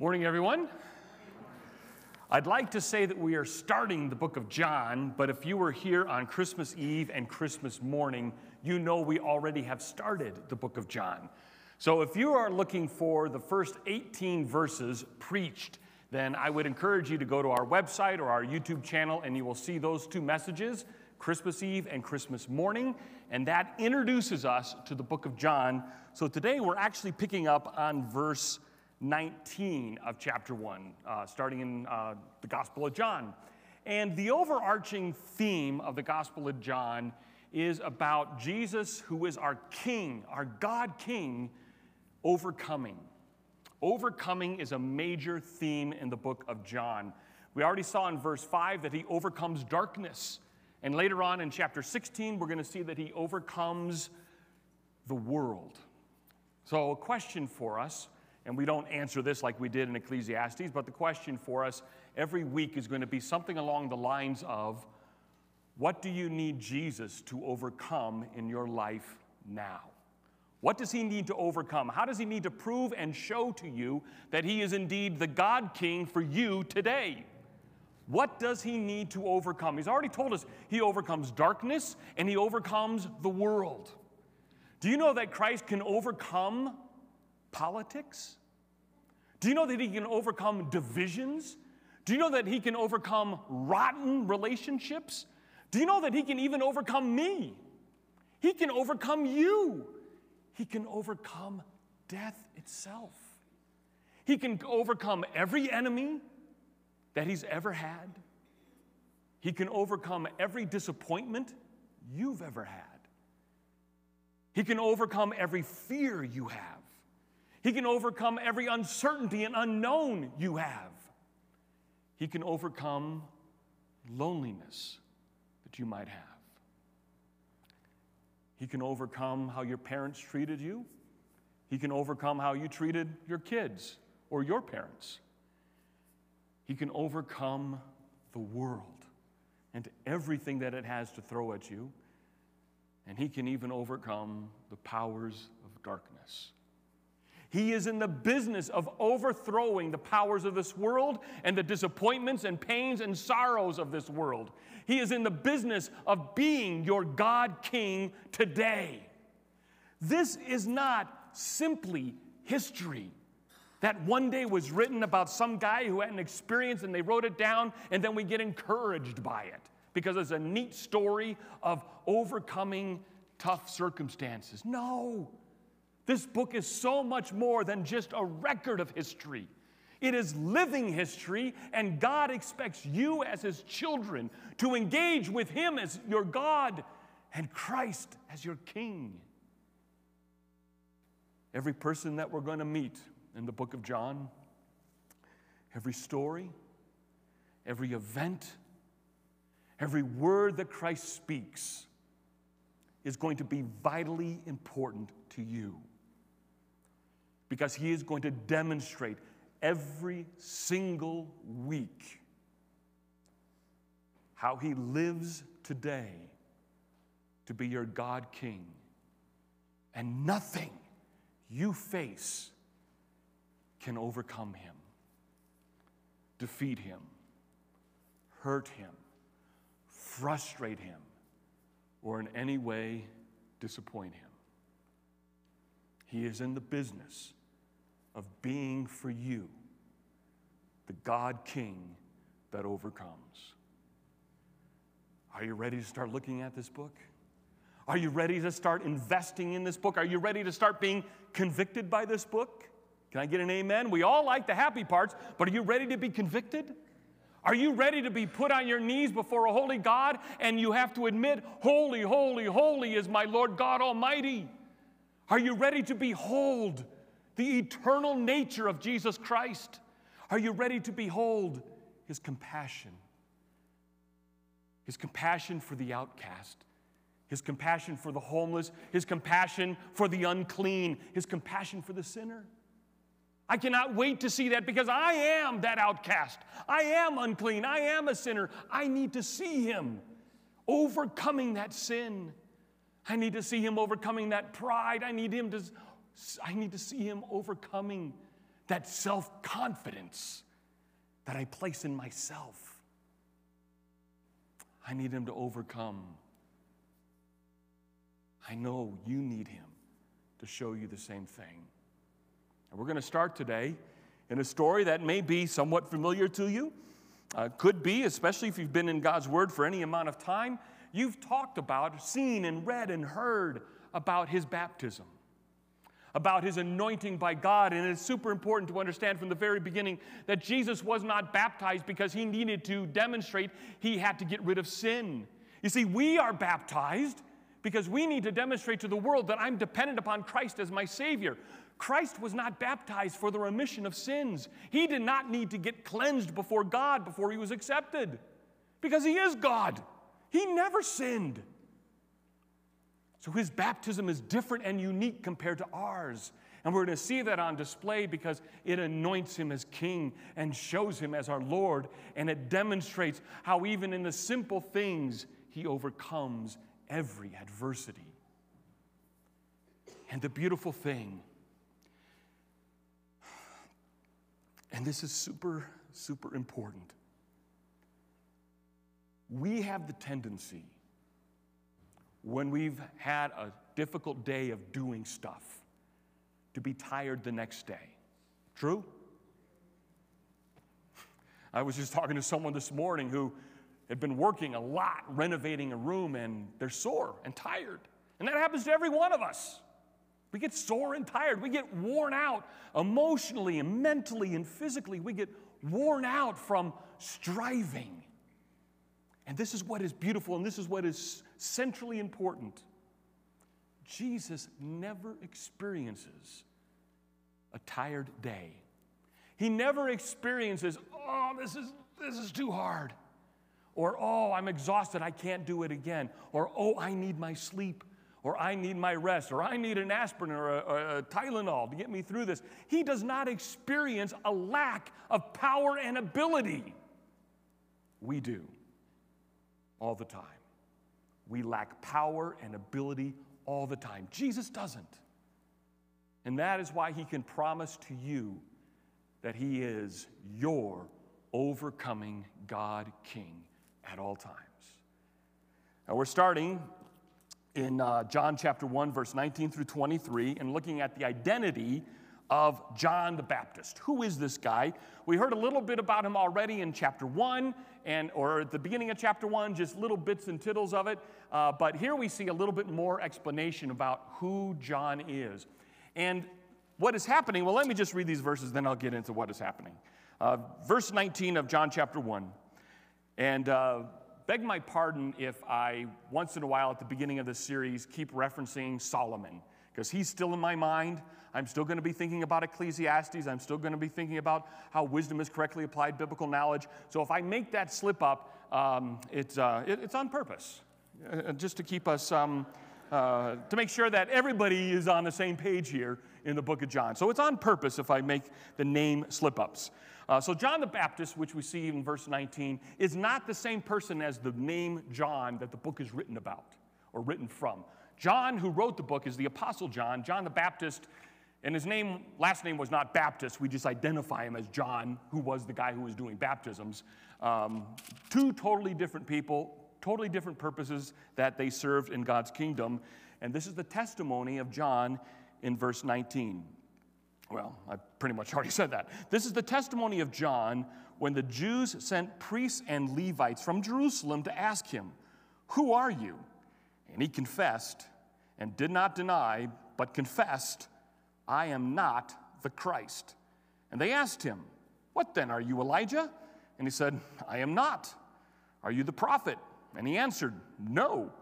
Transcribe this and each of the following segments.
Morning, everyone. I'd like to say that we are starting the book of John, but if you were here on Christmas Eve and Christmas morning, you know we already have started the book of John. So if you are looking for the first 18 verses preached, then I would encourage you to go to our website or our YouTube channel and you will see those two messages Christmas Eve and Christmas morning. And that introduces us to the book of John. So today we're actually picking up on verse 19 of chapter 1, uh, starting in uh, the Gospel of John. And the overarching theme of the Gospel of John is about Jesus, who is our King, our God King, overcoming. Overcoming is a major theme in the book of John. We already saw in verse 5 that he overcomes darkness. And later on in chapter 16, we're going to see that he overcomes the world. So, a question for us and we don't answer this like we did in Ecclesiastes, but the question for us every week is going to be something along the lines of what do you need Jesus to overcome in your life now? What does he need to overcome? How does he need to prove and show to you that he is indeed the God King for you today? What does he need to overcome? He's already told us he overcomes darkness and he overcomes the world. Do you know that Christ can overcome politics? Do you know that he can overcome divisions? Do you know that he can overcome rotten relationships? Do you know that he can even overcome me? He can overcome you. He can overcome death itself. He can overcome every enemy that he's ever had. He can overcome every disappointment you've ever had. He can overcome every fear you have. He can overcome every uncertainty and unknown you have. He can overcome loneliness that you might have. He can overcome how your parents treated you. He can overcome how you treated your kids or your parents. He can overcome the world and everything that it has to throw at you. And he can even overcome the powers of darkness. He is in the business of overthrowing the powers of this world and the disappointments and pains and sorrows of this world. He is in the business of being your God King today. This is not simply history that one day was written about some guy who had an experience and they wrote it down and then we get encouraged by it because it's a neat story of overcoming tough circumstances. No. This book is so much more than just a record of history. It is living history, and God expects you as His children to engage with Him as your God and Christ as your King. Every person that we're going to meet in the book of John, every story, every event, every word that Christ speaks is going to be vitally important to you because he is going to demonstrate every single week how he lives today to be your God King. And nothing you face can overcome him, defeat him, hurt him, frustrate him, or in any way disappoint him. He is in the business of being for you the God King that overcomes. Are you ready to start looking at this book? Are you ready to start investing in this book? Are you ready to start being convicted by this book? Can I get an amen? We all like the happy parts, but are you ready to be convicted? Are you ready to be put on your knees before a holy God and you have to admit, Holy, holy, holy is my Lord God Almighty? Are you ready to behold the eternal nature of Jesus Christ? Are you ready to behold his compassion? His compassion for the outcast, his compassion for the homeless, his compassion for the unclean, his compassion for the sinner. I cannot wait to see that because I am that outcast. I am unclean. I am a sinner. I need to see him overcoming that sin. I need to see him overcoming that pride. I need him to I need to see him overcoming that self confidence that I place in myself. I need Him to overcome. I know you need Him to show you the same thing. And we're going to start today in a story that may be somewhat familiar to you. Uh, could be, especially if you've been in God's Word for any amount of time. You've talked about, seen, and read and heard about His baptism about his anointing by God. And it's super important to understand from the very beginning that Jesus was not baptized because he needed to demonstrate he had to get rid of sin. You see, we are baptized because we need to demonstrate to the world that I'm dependent upon Christ as my Savior. Christ was not baptized for the remission of sins. He did not need to get cleansed before God before he was accepted because he is God. He never sinned. So his baptism is different and unique compared to ours. And we're going to see that on display because it anoints him as king and shows him as our Lord. And it demonstrates how, even in the simple things, he overcomes every adversity. And the beautiful thing, and this is super, super important, we have the tendency when we've had a difficult day of doing stuff to be tired the next day. True? I was just talking to someone this morning who had been working a lot renovating a room and they're sore and tired. And that happens to every one of us. We get sore and tired. We get worn out emotionally and mentally and physically. We get worn out from striving. And this is what is beautiful and this is what is centrally important. Jesus never experiences a tired day. He never experiences, oh, this is, this is too hard. Or, oh, I'm exhausted, I can't do it again. Or, oh, I need my sleep. Or, I need my rest. Or, I need an aspirin or a, or a Tylenol to get me through this. He does not experience a lack of power and ability. We do all the time. We lack power and ability all the time. Jesus doesn't. And that is why he can promise to you that he is your overcoming God King at all times. Now we're starting in uh, John chapter 1, verse 19 through 23, and looking at the identity of John the Baptist. Who is this guy? We heard a little bit about him already in chapter 1 and or at the beginning of chapter 1, just little bits and tittles of it. Uh, but here we see a little bit more explanation about who John is. And what is happening, well, let me just read these verses, then I'll get into what is happening. Uh, verse 19 of John chapter 1. And uh, beg my pardon if I, once in a while at the beginning of this series, keep referencing Solomon, because he's still in my mind. I'm still going to be thinking about Ecclesiastes. I'm still going to be thinking about how wisdom is correctly applied biblical knowledge. So if I make that slip up, um, it's, uh, it, it's on purpose, uh, just to keep us, um, uh, to make sure that everybody is on the same page here in the book of John. So it's on purpose if I make the name slip ups. Uh, so, John the Baptist, which we see in verse 19, is not the same person as the name John that the book is written about or written from. John, who wrote the book, is the Apostle John. John the Baptist and his name, last name was not Baptist. We just identify him as John, who was the guy who was doing baptisms. Um, two totally different people, totally different purposes that they served in God's kingdom. And this is the testimony of John in verse 19. Well, I pretty much already said that. This is the testimony of John when the Jews sent priests and Levites from Jerusalem to ask him, Who are you? And he confessed and did not deny, but confessed I am not the Christ. And they asked him, What then? Are you Elijah? And he said, I am not. Are you the prophet? And he answered, No.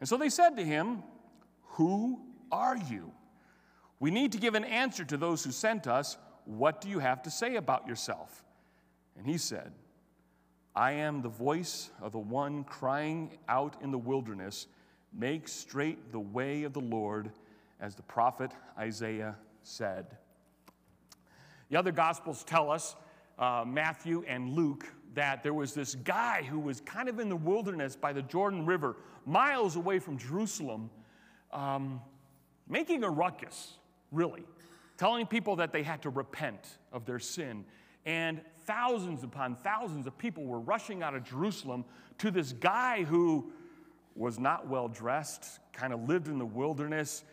And so they said to him, Who are you? We need to give an answer to those who sent us. What do you have to say about yourself? And he said, I am the voice of the one crying out in the wilderness, Make straight the way of the Lord, as the prophet Isaiah said. The other Gospels tell us, uh, Matthew and Luke, that there was this guy who was kind of in the wilderness by the Jordan River, miles away from Jerusalem, um, making a ruckus, really, telling people that they had to repent of their sin. And thousands upon thousands of people were rushing out of Jerusalem to this guy who was not well dressed, kind of lived in the wilderness,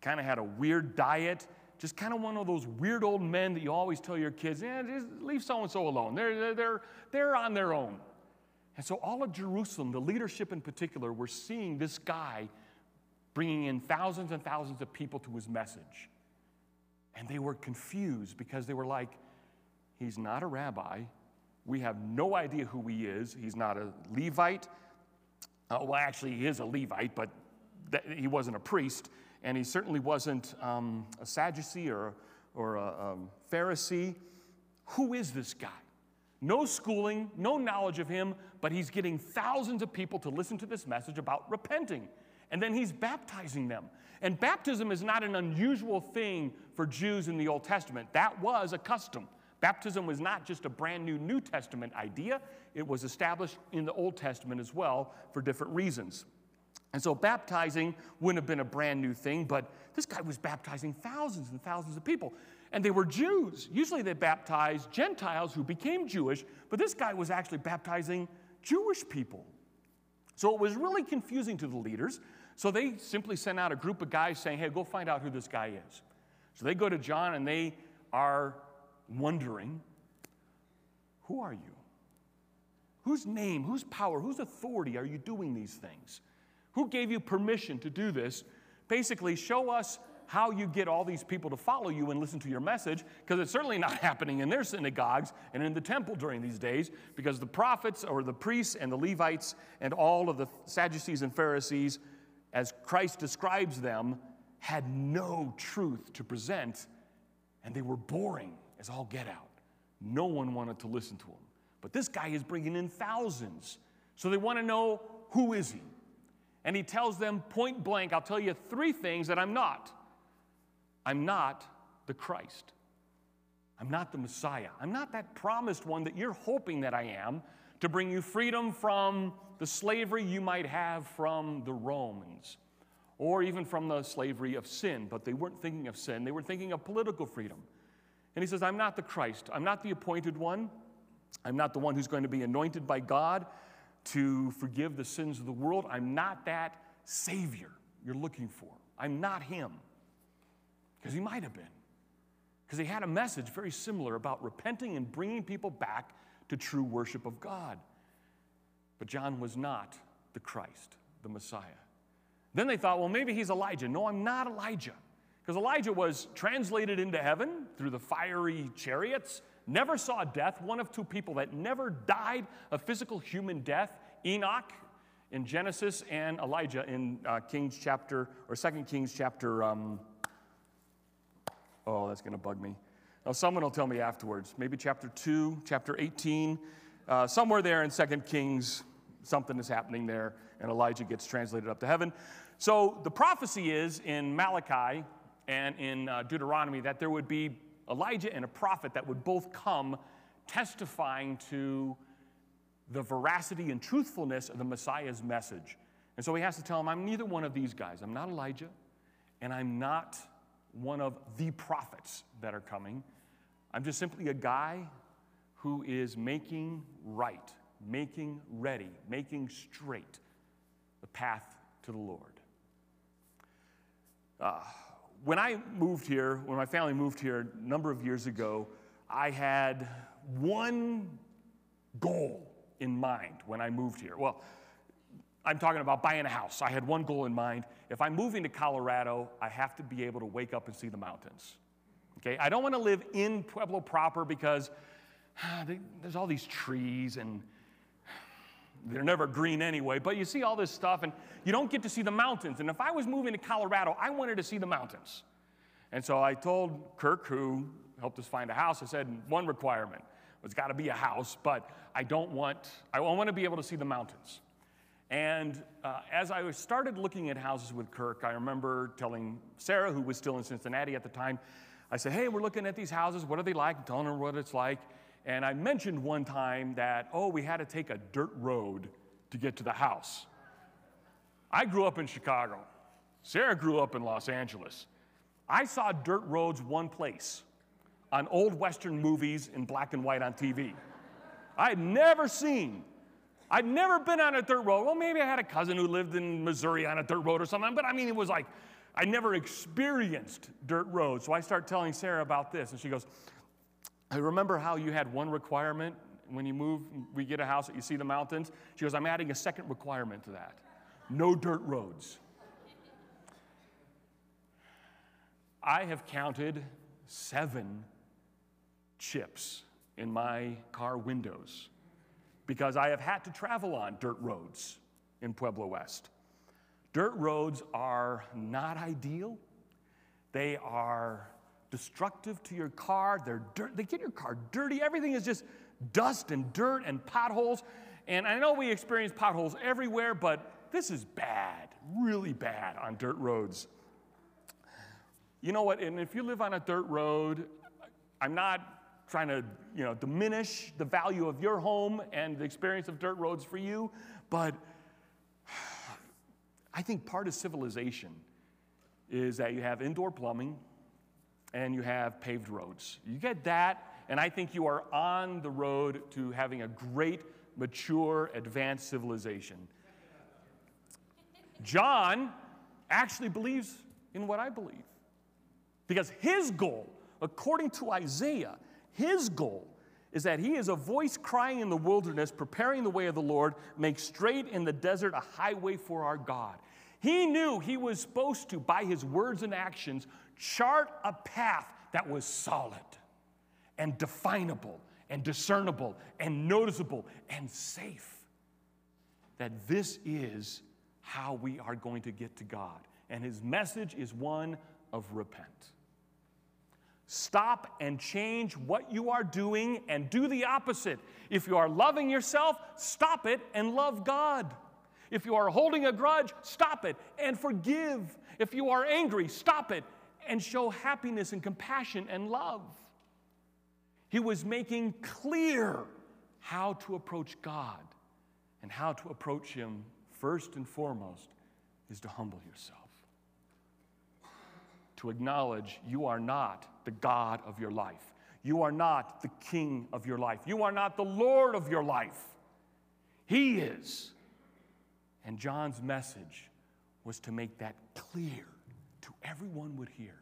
kind of had a weird diet, just kind of one of those weird old men that you always tell your kids, yeah, just leave so and so alone. They're, they're, they're on their own. And so, all of Jerusalem, the leadership in particular, were seeing this guy bringing in thousands and thousands of people to his message. And they were confused because they were like, he's not a rabbi. We have no idea who he is. He's not a Levite. Uh, well, actually, he is a Levite, but he wasn't a priest, and he certainly wasn't um, a Sadducee or, or a um, Pharisee. Who is this guy? No schooling, no knowledge of him, but he's getting thousands of people to listen to this message about repenting. And then he's baptizing them. And baptism is not an unusual thing for Jews in the Old Testament, that was a custom. Baptism was not just a brand new New Testament idea, it was established in the Old Testament as well for different reasons. And so baptizing wouldn't have been a brand new thing, but this guy was baptizing thousands and thousands of people. And they were Jews. Usually they baptized Gentiles who became Jewish, but this guy was actually baptizing Jewish people. So it was really confusing to the leaders. So they simply sent out a group of guys saying, hey, go find out who this guy is. So they go to John and they are wondering, who are you? Whose name, whose power, whose authority are you doing these things? Who gave you permission to do this? Basically, show us how you get all these people to follow you and listen to your message, because it's certainly not happening in their synagogues and in the temple during these days, because the prophets or the priests and the Levites and all of the Sadducees and Pharisees, as Christ describes them, had no truth to present, and they were boring as all get out. No one wanted to listen to them. But this guy is bringing in thousands. So they want to know who is he? And he tells them point blank, I'll tell you three things that I'm not. I'm not the Christ. I'm not the Messiah. I'm not that promised one that you're hoping that I am to bring you freedom from the slavery you might have from the Romans or even from the slavery of sin. But they weren't thinking of sin, they were thinking of political freedom. And he says, I'm not the Christ. I'm not the appointed one. I'm not the one who's going to be anointed by God to forgive the sins of the world. I'm not that Savior you're looking for. I'm not Him. Because He might have been. Because He had a message very similar about repenting and bringing people back to true worship of God. But John was not the Christ, the Messiah. Then they thought, well, maybe he's Elijah. No, I'm not Elijah. Because Elijah was translated into heaven through the fiery chariots, never saw death, one of two people that never died a physical human death Enoch in Genesis and Elijah in uh, Kings chapter, or Second Kings chapter, um, oh, that's going to bug me. Now, someone will tell me afterwards, maybe chapter 2, chapter 18, uh, somewhere there in Second Kings, something is happening there, and Elijah gets translated up to heaven. So the prophecy is in Malachi and in uh, Deuteronomy that there would be Elijah and a prophet that would both come testifying to the veracity and truthfulness of the Messiah's message. And so he has to tell him, I'm neither one of these guys. I'm not Elijah, and I'm not one of the prophets that are coming. I'm just simply a guy who is making right, making ready, making straight the path to the Lord. Uh, when I moved here, when my family moved here a number of years ago, I had one goal in mind when I moved here. Well, I'm talking about buying a house. I had one goal in mind. If I'm moving to Colorado, I have to be able to wake up and see the mountains. Okay? I don't want to live in Pueblo proper because ah, there's all these trees and they're never green anyway, but you see all this stuff and you don't get to see the mountains. And if I was moving to Colorado, I wanted to see the mountains. And so I told Kirk, who helped us find a house, I said, one requirement it's got to be a house, but I don't want, I want to be able to see the mountains. And uh, as I started looking at houses with Kirk, I remember telling Sarah, who was still in Cincinnati at the time, I said, Hey, we're looking at these houses. What are they like? I'm telling her what it's like. And I mentioned one time that, oh, we had to take a dirt road to get to the house. I grew up in Chicago. Sarah grew up in Los Angeles. I saw dirt roads one place on old Western movies in black and white on TV. I had never seen, I'd never been on a dirt road. Well, maybe I had a cousin who lived in Missouri on a dirt road or something, but I mean, it was like, I never experienced dirt roads. So I start telling Sarah about this, and she goes, I remember how you had one requirement when you move, we get a house that you see the mountains. She goes, I'm adding a second requirement to that no dirt roads. I have counted seven chips in my car windows because I have had to travel on dirt roads in Pueblo West. Dirt roads are not ideal. They are destructive to your car. They're dirt, they get your car dirty. Everything is just dust and dirt and potholes. And I know we experience potholes everywhere, but this is bad, really bad on dirt roads. You know what? And if you live on a dirt road, I'm not trying to, you know, diminish the value of your home and the experience of dirt roads for you, but I think part of civilization is that you have indoor plumbing and you have paved roads. You get that, and I think you are on the road to having a great, mature, advanced civilization. John actually believes in what I believe. Because his goal, according to Isaiah, his goal is that he is a voice crying in the wilderness, preparing the way of the Lord, make straight in the desert a highway for our God. He knew he was supposed to, by his words and actions, chart a path that was solid and definable and discernible and noticeable and safe. That this is how we are going to get to God. And his message is one of repent. Stop and change what you are doing and do the opposite. If you are loving yourself, stop it and love God. If you are holding a grudge, stop it and forgive. If you are angry, stop it and show happiness and compassion and love. He was making clear how to approach God and how to approach Him first and foremost is to humble yourself. To acknowledge you are not the God of your life. You are not the king of your life. You are not the Lord of your life. He is. And John's message was to make that clear everyone would hear.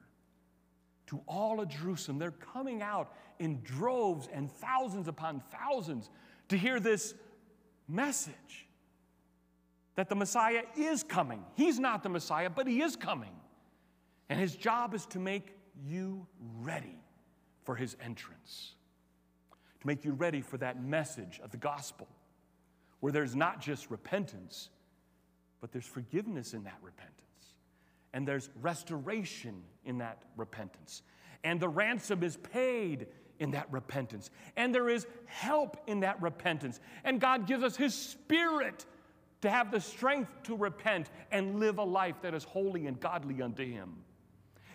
To all of Jerusalem, they're coming out in droves and thousands upon thousands to hear this message that the Messiah is coming. He's not the Messiah, but he is coming. And his job is to make you ready for his entrance, to make you ready for that message of the gospel, where there's not just repentance, but there's forgiveness in that repentance. And there's restoration in that repentance. And the ransom is paid in that repentance. And there is help in that repentance. And God gives us His Spirit to have the strength to repent and live a life that is holy and godly unto Him.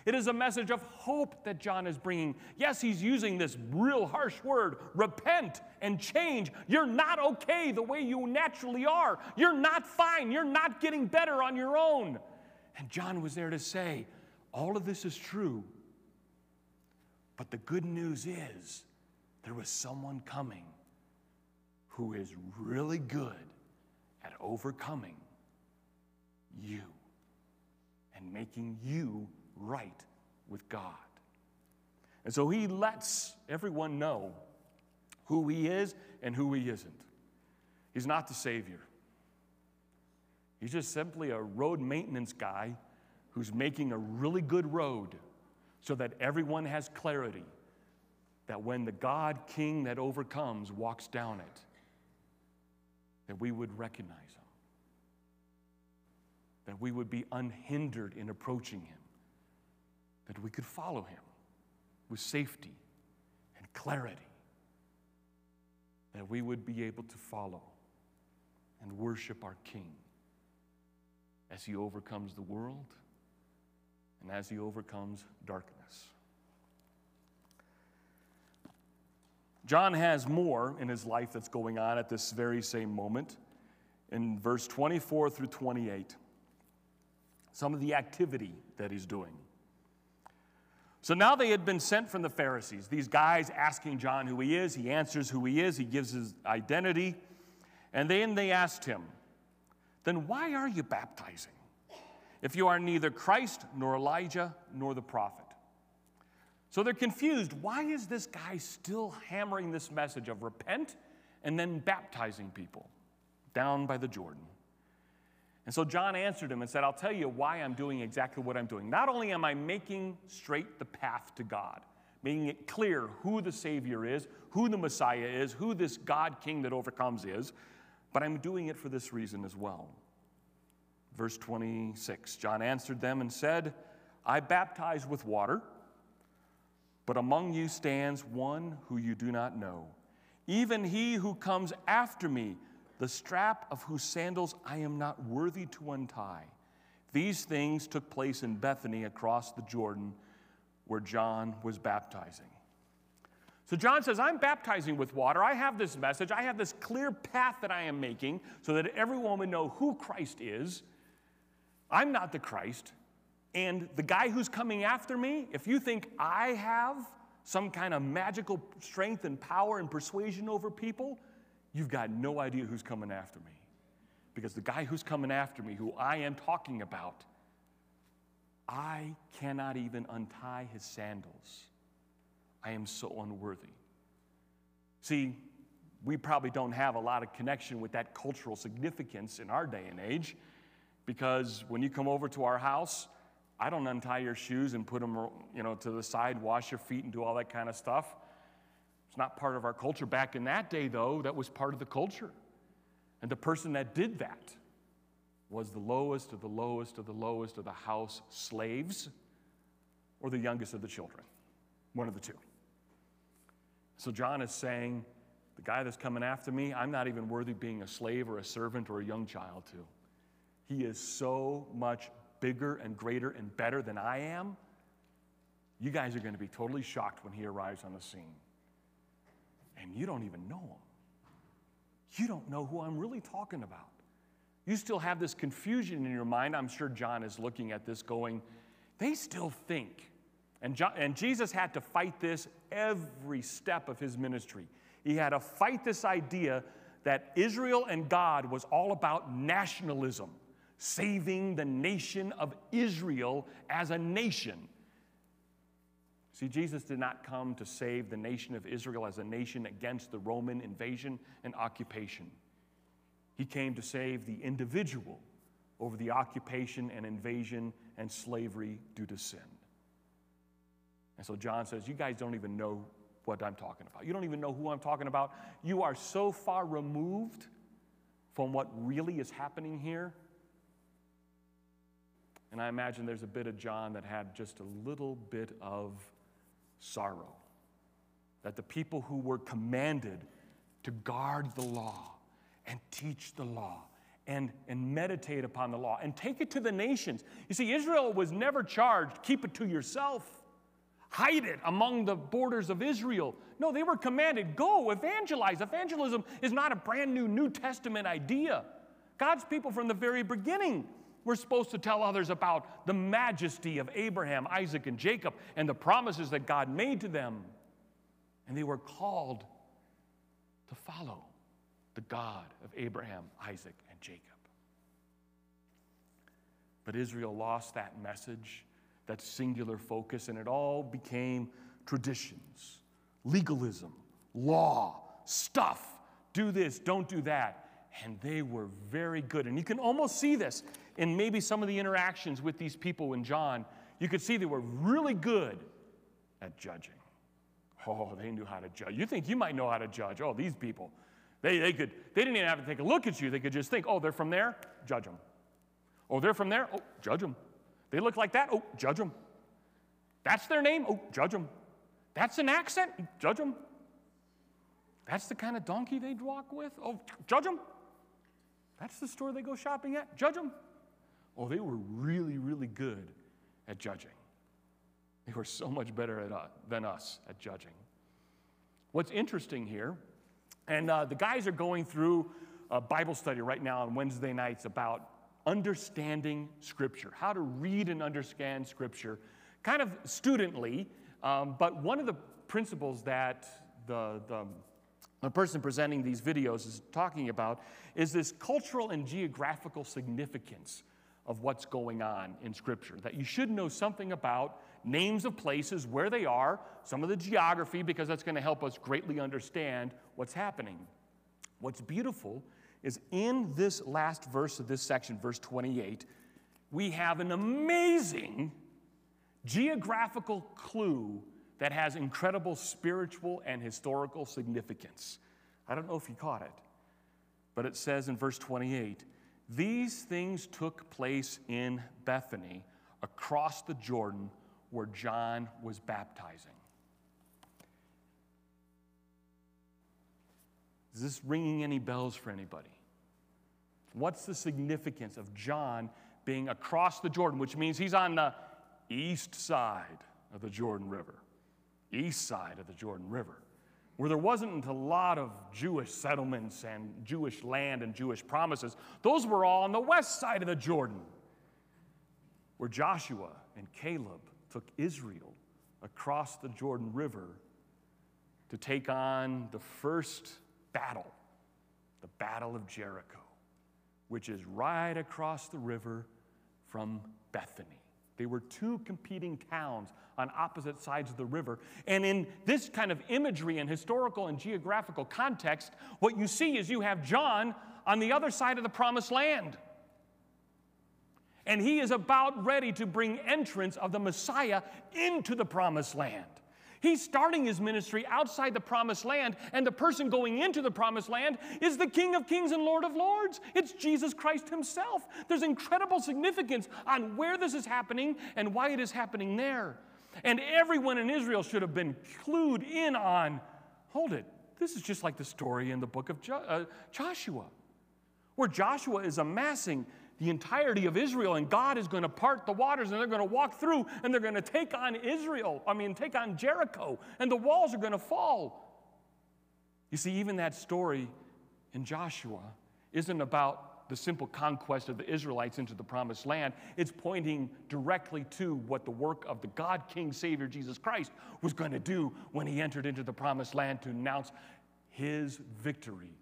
It is a message of hope that John is bringing. Yes, he's using this real harsh word repent and change. You're not okay the way you naturally are. You're not fine. You're not getting better on your own. And John was there to say, all of this is true. But the good news is there was someone coming who is really good at overcoming you and making you right with God. And so he lets everyone know who he is and who he isn't. He's not the Savior. He's just simply a road maintenance guy who's making a really good road so that everyone has clarity that when the God King that overcomes walks down it, that we would recognize him, that we would be unhindered in approaching him that we could follow him with safety and clarity, that we would be able to follow and worship our King as he overcomes the world and as he overcomes darkness. John has more in his life that's going on at this very same moment. In verse 24 through 28, some of the activity that he's doing. So now they had been sent from the Pharisees, these guys asking John who he is. He answers who he is, he gives his identity. And then they asked him, Then why are you baptizing? If you are neither Christ, nor Elijah, nor the prophet. So they're confused. Why is this guy still hammering this message of repent and then baptizing people down by the Jordan? And so John answered him and said, I'll tell you why I'm doing exactly what I'm doing. Not only am I making straight the path to God, making it clear who the Savior is, who the Messiah is, who this God King that overcomes is, but I'm doing it for this reason as well. Verse 26 John answered them and said, I baptize with water, but among you stands one who you do not know, even he who comes after me the strap of whose sandals I am not worthy to untie. These things took place in Bethany across the Jordan where John was baptizing. So John says, I'm baptizing with water. I have this message. I have this clear path that I am making so that everyone would know who Christ is. I'm not the Christ. And the guy who's coming after me, if you think I have some kind of magical strength and power and persuasion over people, you've got no idea who's coming after me. Because the guy who's coming after me, who I am talking about, I cannot even untie his sandals. I am so unworthy. See, we probably don't have a lot of connection with that cultural significance in our day and age because when you come over to our house, I don't untie your shoes and put them, you know, to the side, wash your feet and do all that kind of stuff. It's not part of our culture. Back in that day, though, that was part of the culture. And the person that did that was the lowest of the lowest of the lowest of the house slaves or the youngest of the children, one of the two. So John is saying, the guy that's coming after me, I'm not even worthy being a slave or a servant or a young child to. He is so much bigger and greater and better than I am. You guys are going to be totally shocked when he arrives on the scene and you don't even know him. You don't know who I'm really talking about. You still have this confusion in your mind. I'm sure John is looking at this going, they still think. And, John, and Jesus had to fight this every step of his ministry. He had to fight this idea that Israel and God was all about nationalism, saving the nation of Israel as a nation. See, Jesus did not come to save the nation of Israel as a nation against the Roman invasion and occupation. He came to save the individual over the occupation and invasion and slavery due to sin. And so John says, You guys don't even know what I'm talking about. You don't even know who I'm talking about. You are so far removed from what really is happening here. And I imagine there's a bit of John that had just a little bit of sorrow. That the people who were commanded to guard the law and teach the law and, and meditate upon the law and take it to the nations. You see, Israel was never charged, keep it to yourself, hide it among the borders of Israel. No, they were commanded, go evangelize. Evangelism is not a brand new New Testament idea. God's people from the very beginning we're supposed to tell others about the majesty of Abraham, Isaac, and Jacob and the promises that God made to them. And they were called to follow the God of Abraham, Isaac, and Jacob. But Israel lost that message, that singular focus, and it all became traditions, legalism, law, stuff. Do this, don't do that. And they were very good. And you can almost see this in maybe some of the interactions with these people in John, you could see they were really good at judging. Oh, they knew how to judge. You think you might know how to judge. Oh, these people. They, they, could, they didn't even have to take a look at you. They could just think, oh, they're from there? Judge them. Oh, they're from there? Oh, judge them. They look like that? Oh, judge them. That's their name? Oh, judge them. That's an accent? Judge them. That's the kind of donkey they'd walk with? Oh, judge them. That's the store they go shopping at? Judge them. Oh, they were really, really good at judging. They were so much better at, uh, than us at judging. What's interesting here, and uh, the guys are going through a Bible study right now on Wednesday nights about understanding Scripture, how to read and understand Scripture, kind of studently, um, but one of the principles that the, the, the person presenting these videos is talking about is this cultural and geographical significance of what's going on in Scripture. That you should know something about names of places, where they are, some of the geography, because that's going to help us greatly understand what's happening. What's beautiful is in this last verse of this section, verse 28, we have an amazing geographical clue that has incredible spiritual and historical significance. I don't know if you caught it, but it says in verse 28 these things took place in Bethany across the Jordan where John was baptizing. Is this ringing any bells for anybody? What's the significance of John being across the Jordan, which means he's on the east side of the Jordan River? East side of the Jordan River, where there wasn't a lot of Jewish settlements and Jewish land and Jewish promises. Those were all on the west side of the Jordan, where Joshua and Caleb took Israel across the Jordan River to take on the first battle, the Battle of Jericho, which is right across the river from Bethany. They were two competing towns on opposite sides of the river. And in this kind of imagery and historical and geographical context, what you see is you have John on the other side of the promised land. And he is about ready to bring entrance of the Messiah into the promised land. He's starting his ministry outside the promised land, and the person going into the promised land is the King of Kings and Lord of Lords. It's Jesus Christ himself. There's incredible significance on where this is happening and why it is happening there. And everyone in Israel should have been clued in on hold it, this is just like the story in the book of jo- uh, Joshua, where Joshua is amassing the entirety of Israel, and God is going to part the waters, and they're going to walk through, and they're going to take on Israel, I mean, take on Jericho, and the walls are going to fall. You see, even that story in Joshua isn't about the simple conquest of the Israelites into the promised land. It's pointing directly to what the work of the God King Savior Jesus Christ was going to do when he entered into the promised land to announce his victory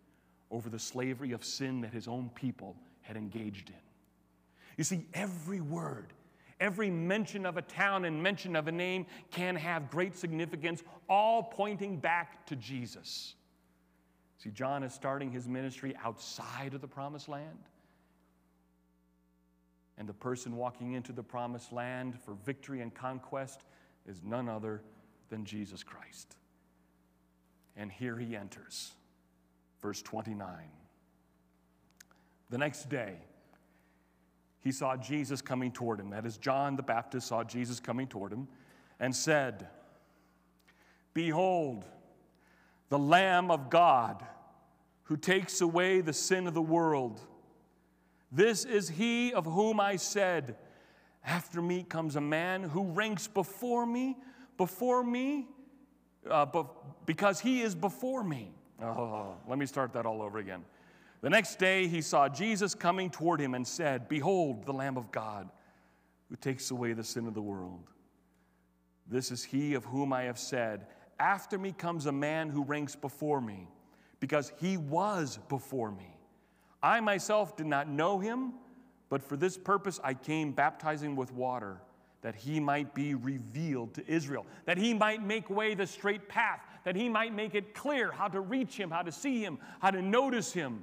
over the slavery of sin that his own people had engaged in. You see, every word, every mention of a town and mention of a name can have great significance, all pointing back to Jesus. See, John is starting his ministry outside of the promised land. And the person walking into the promised land for victory and conquest is none other than Jesus Christ. And here he enters. Verse 29. The next day, he saw Jesus coming toward him. That is, John the Baptist saw Jesus coming toward him and said, Behold, the Lamb of God who takes away the sin of the world. This is he of whom I said, After me comes a man who ranks before me, before me, uh, because he is before me. Oh, let me start that all over again. The next day he saw Jesus coming toward him and said, Behold, the Lamb of God who takes away the sin of the world. This is he of whom I have said, After me comes a man who ranks before me, because he was before me. I myself did not know him, but for this purpose I came baptizing with water, that he might be revealed to Israel, that he might make way the straight path, that he might make it clear how to reach him, how to see him, how to notice him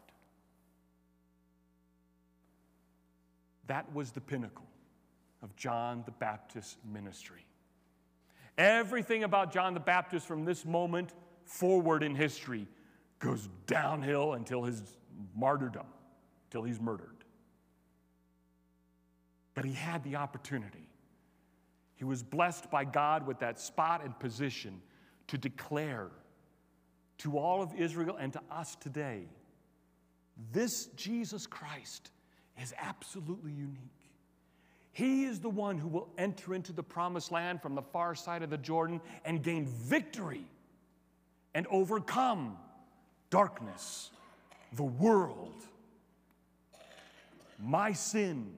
That was the pinnacle of John the Baptist's ministry. Everything about John the Baptist from this moment forward in history goes downhill until his martyrdom, till he's murdered. But he had the opportunity He was blessed by God with that spot and position to declare to all of Israel and to us today this Jesus Christ is absolutely unique. He is the one who will enter into the promised land from the far side of the Jordan and gain victory and overcome darkness, the world, my sin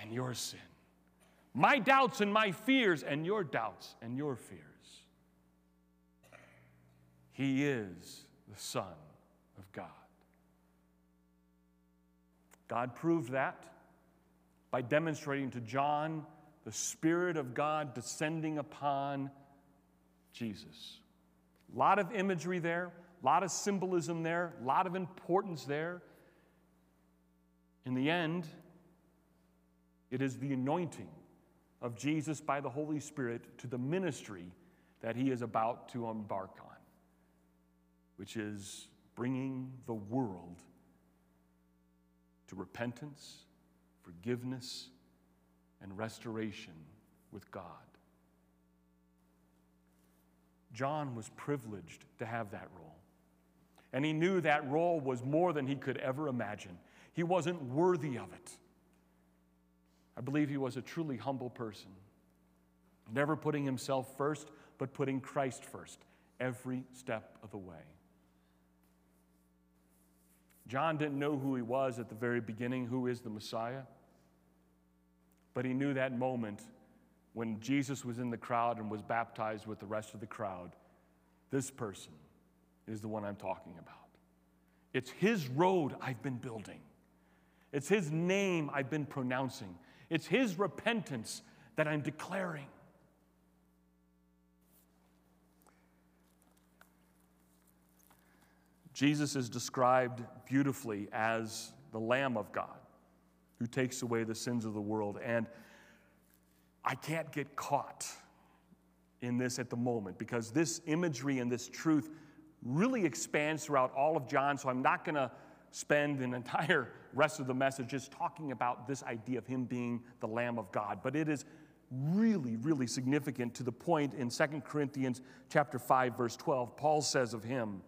and your sin my doubts and my fears and your doubts and your fears. He is the Son of God. God proved that by demonstrating to John the Spirit of God descending upon Jesus. A lot of imagery there, a lot of symbolism there, a lot of importance there. In the end, it is the anointing of Jesus by the Holy Spirit to the ministry that he is about to embark on, which is bringing the world to repentance, forgiveness, and restoration with God. John was privileged to have that role. And he knew that role was more than he could ever imagine. He wasn't worthy of it. I believe he was a truly humble person, never putting himself first, but putting Christ first every step of the way. John didn't know who he was at the very beginning, who is the Messiah. But he knew that moment when Jesus was in the crowd and was baptized with the rest of the crowd. This person is the one I'm talking about. It's his road I've been building, it's his name I've been pronouncing. It's His repentance that I'm declaring. Jesus is described beautifully as the Lamb of God who takes away the sins of the world. And I can't get caught in this at the moment because this imagery and this truth really expands throughout all of John. So I'm not going to spend an entire rest of the message just talking about this idea of him being the Lamb of God. But it is really, really significant to the point in 2 Corinthians chapter 5, verse 12. Paul says of him,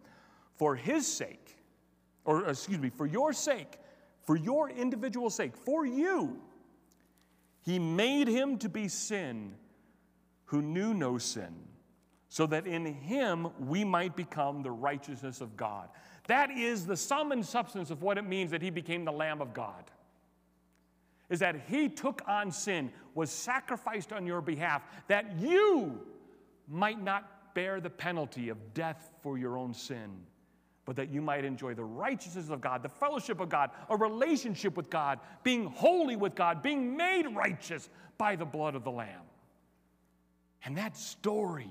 For his sake, or uh, excuse me, for your sake, for your individual sake, for you, he made him to be sin who knew no sin, so that in him we might become the righteousness of God. That is the sum and substance of what it means that he became the Lamb of God. Is that he took on sin, was sacrificed on your behalf, that you might not bear the penalty of death for your own sin, but that you might enjoy the righteousness of God, the fellowship of God, a relationship with God, being holy with God, being made righteous by the blood of the Lamb. And that story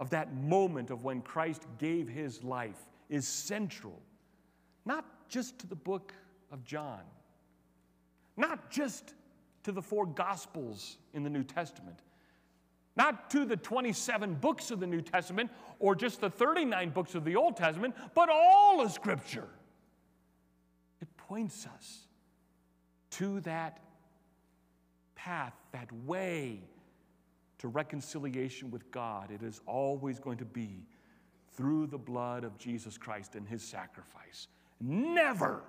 of that moment of when Christ gave his life is central, not just to the book of John, not just to the four Gospels in the New Testament, not to the 27 books of the New Testament or just the 39 books of the Old Testament, but all of Scripture. It points us to that path, that way to reconciliation with God. It is always going to be through the blood of Jesus Christ and his sacrifice. Never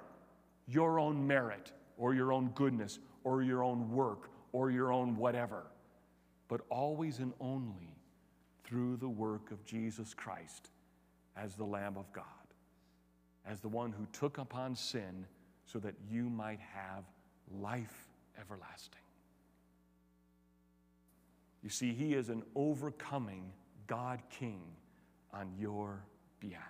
your own merit or your own goodness or your own work or your own whatever, but always and only through the work of Jesus Christ as the Lamb of God, as the one who took upon sin so that you might have life everlasting. You see, he is an overcoming God King on your behalf.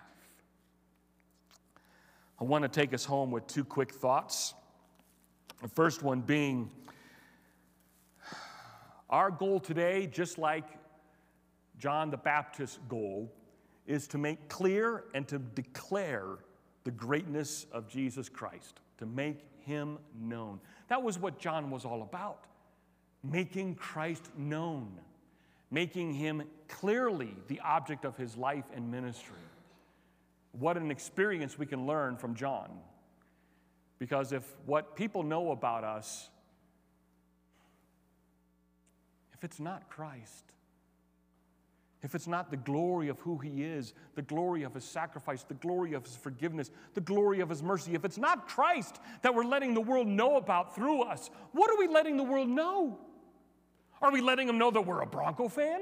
I want to take us home with two quick thoughts. The first one being our goal today, just like John the Baptist's goal, is to make clear and to declare the greatness of Jesus Christ, to make him known. That was what John was all about, making Christ known making him clearly the object of his life and ministry. What an experience we can learn from John. Because if what people know about us, if it's not Christ, if it's not the glory of who He is, the glory of His sacrifice, the glory of His forgiveness, the glory of His mercy, if it's not Christ that we're letting the world know about through us, what are we letting the world know? Are we letting them know that we're a Bronco fan?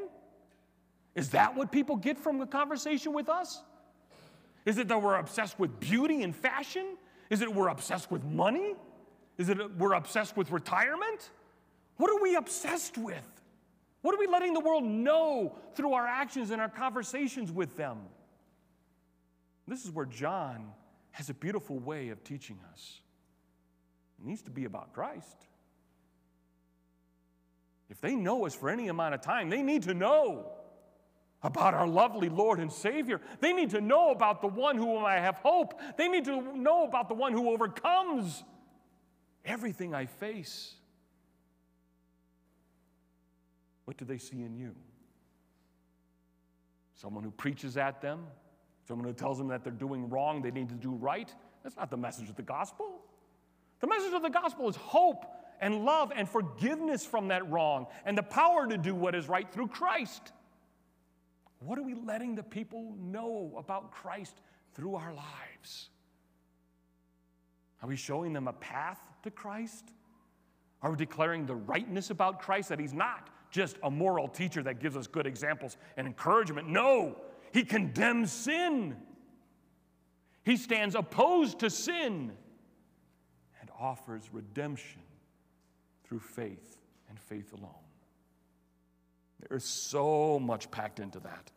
Is that what people get from the conversation with us? Is it that we're obsessed with beauty and fashion? Is it we're obsessed with money? Is it we're obsessed with retirement? What are we obsessed with? What are we letting the world know through our actions and our conversations with them? This is where John has a beautiful way of teaching us. It needs to be about Christ. If they know us for any amount of time, they need to know about our lovely Lord and Savior. They need to know about the one whom I have hope. They need to know about the one who overcomes everything I face. What do they see in you? Someone who preaches at them? Someone who tells them that they're doing wrong, they need to do right? That's not the message of the gospel. The message of the gospel is hope and love and forgiveness from that wrong and the power to do what is right through Christ. What are we letting the people know about Christ through our lives? Are we showing them a path to Christ? Are we declaring the rightness about Christ that He's not just a moral teacher that gives us good examples and encouragement. No, he condemns sin. He stands opposed to sin and offers redemption through faith and faith alone. There is so much packed into that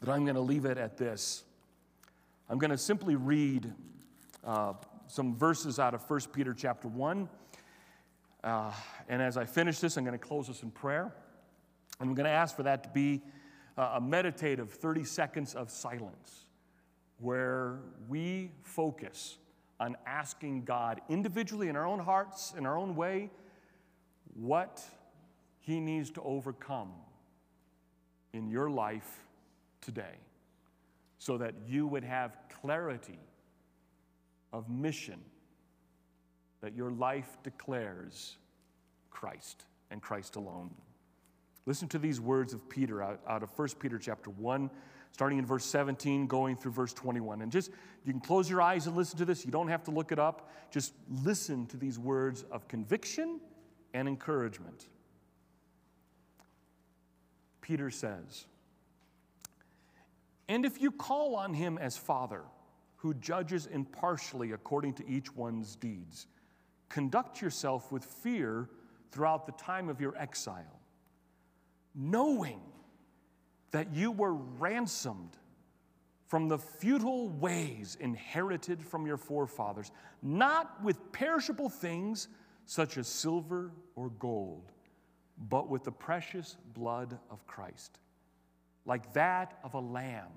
that I'm going to leave it at this. I'm going to simply read uh, some verses out of 1 Peter chapter 1 uh, and as I finish this, I'm going to close this in prayer. And I'm going to ask for that to be a meditative 30 seconds of silence where we focus on asking God individually in our own hearts, in our own way, what He needs to overcome in your life today so that you would have clarity of mission that your life declares Christ and Christ alone. Listen to these words of Peter out, out of 1 Peter chapter 1, starting in verse 17, going through verse 21. And just, you can close your eyes and listen to this. You don't have to look it up. Just listen to these words of conviction and encouragement. Peter says, And if you call on him as Father, who judges impartially according to each one's deeds, Conduct yourself with fear throughout the time of your exile, knowing that you were ransomed from the futile ways inherited from your forefathers, not with perishable things such as silver or gold, but with the precious blood of Christ, like that of a lamb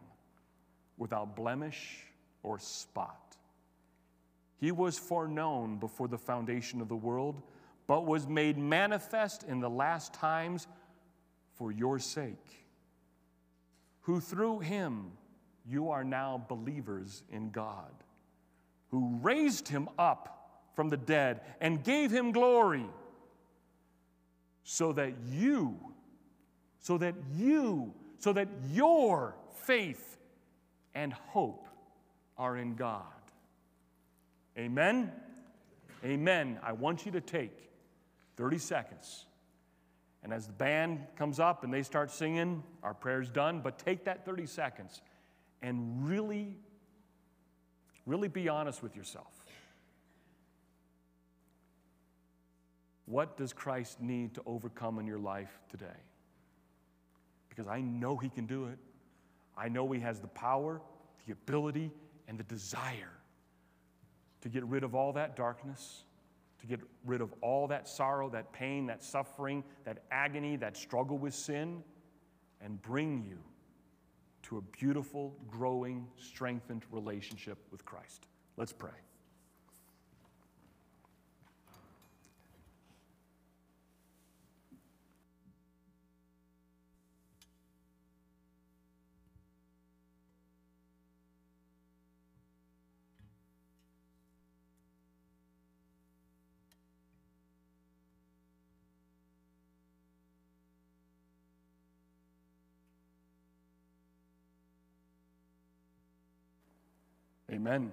without blemish or spot. He was foreknown before the foundation of the world, but was made manifest in the last times for your sake, who through him you are now believers in God, who raised him up from the dead and gave him glory, so that you, so that you, so that your faith and hope are in God. Amen? Amen. I want you to take 30 seconds. And as the band comes up and they start singing, our prayer's done, but take that 30 seconds and really, really be honest with yourself. What does Christ need to overcome in your life today? Because I know He can do it. I know He has the power, the ability, and the desire to get rid of all that darkness, to get rid of all that sorrow, that pain, that suffering, that agony, that struggle with sin, and bring you to a beautiful, growing, strengthened relationship with Christ. Let's pray. Amen.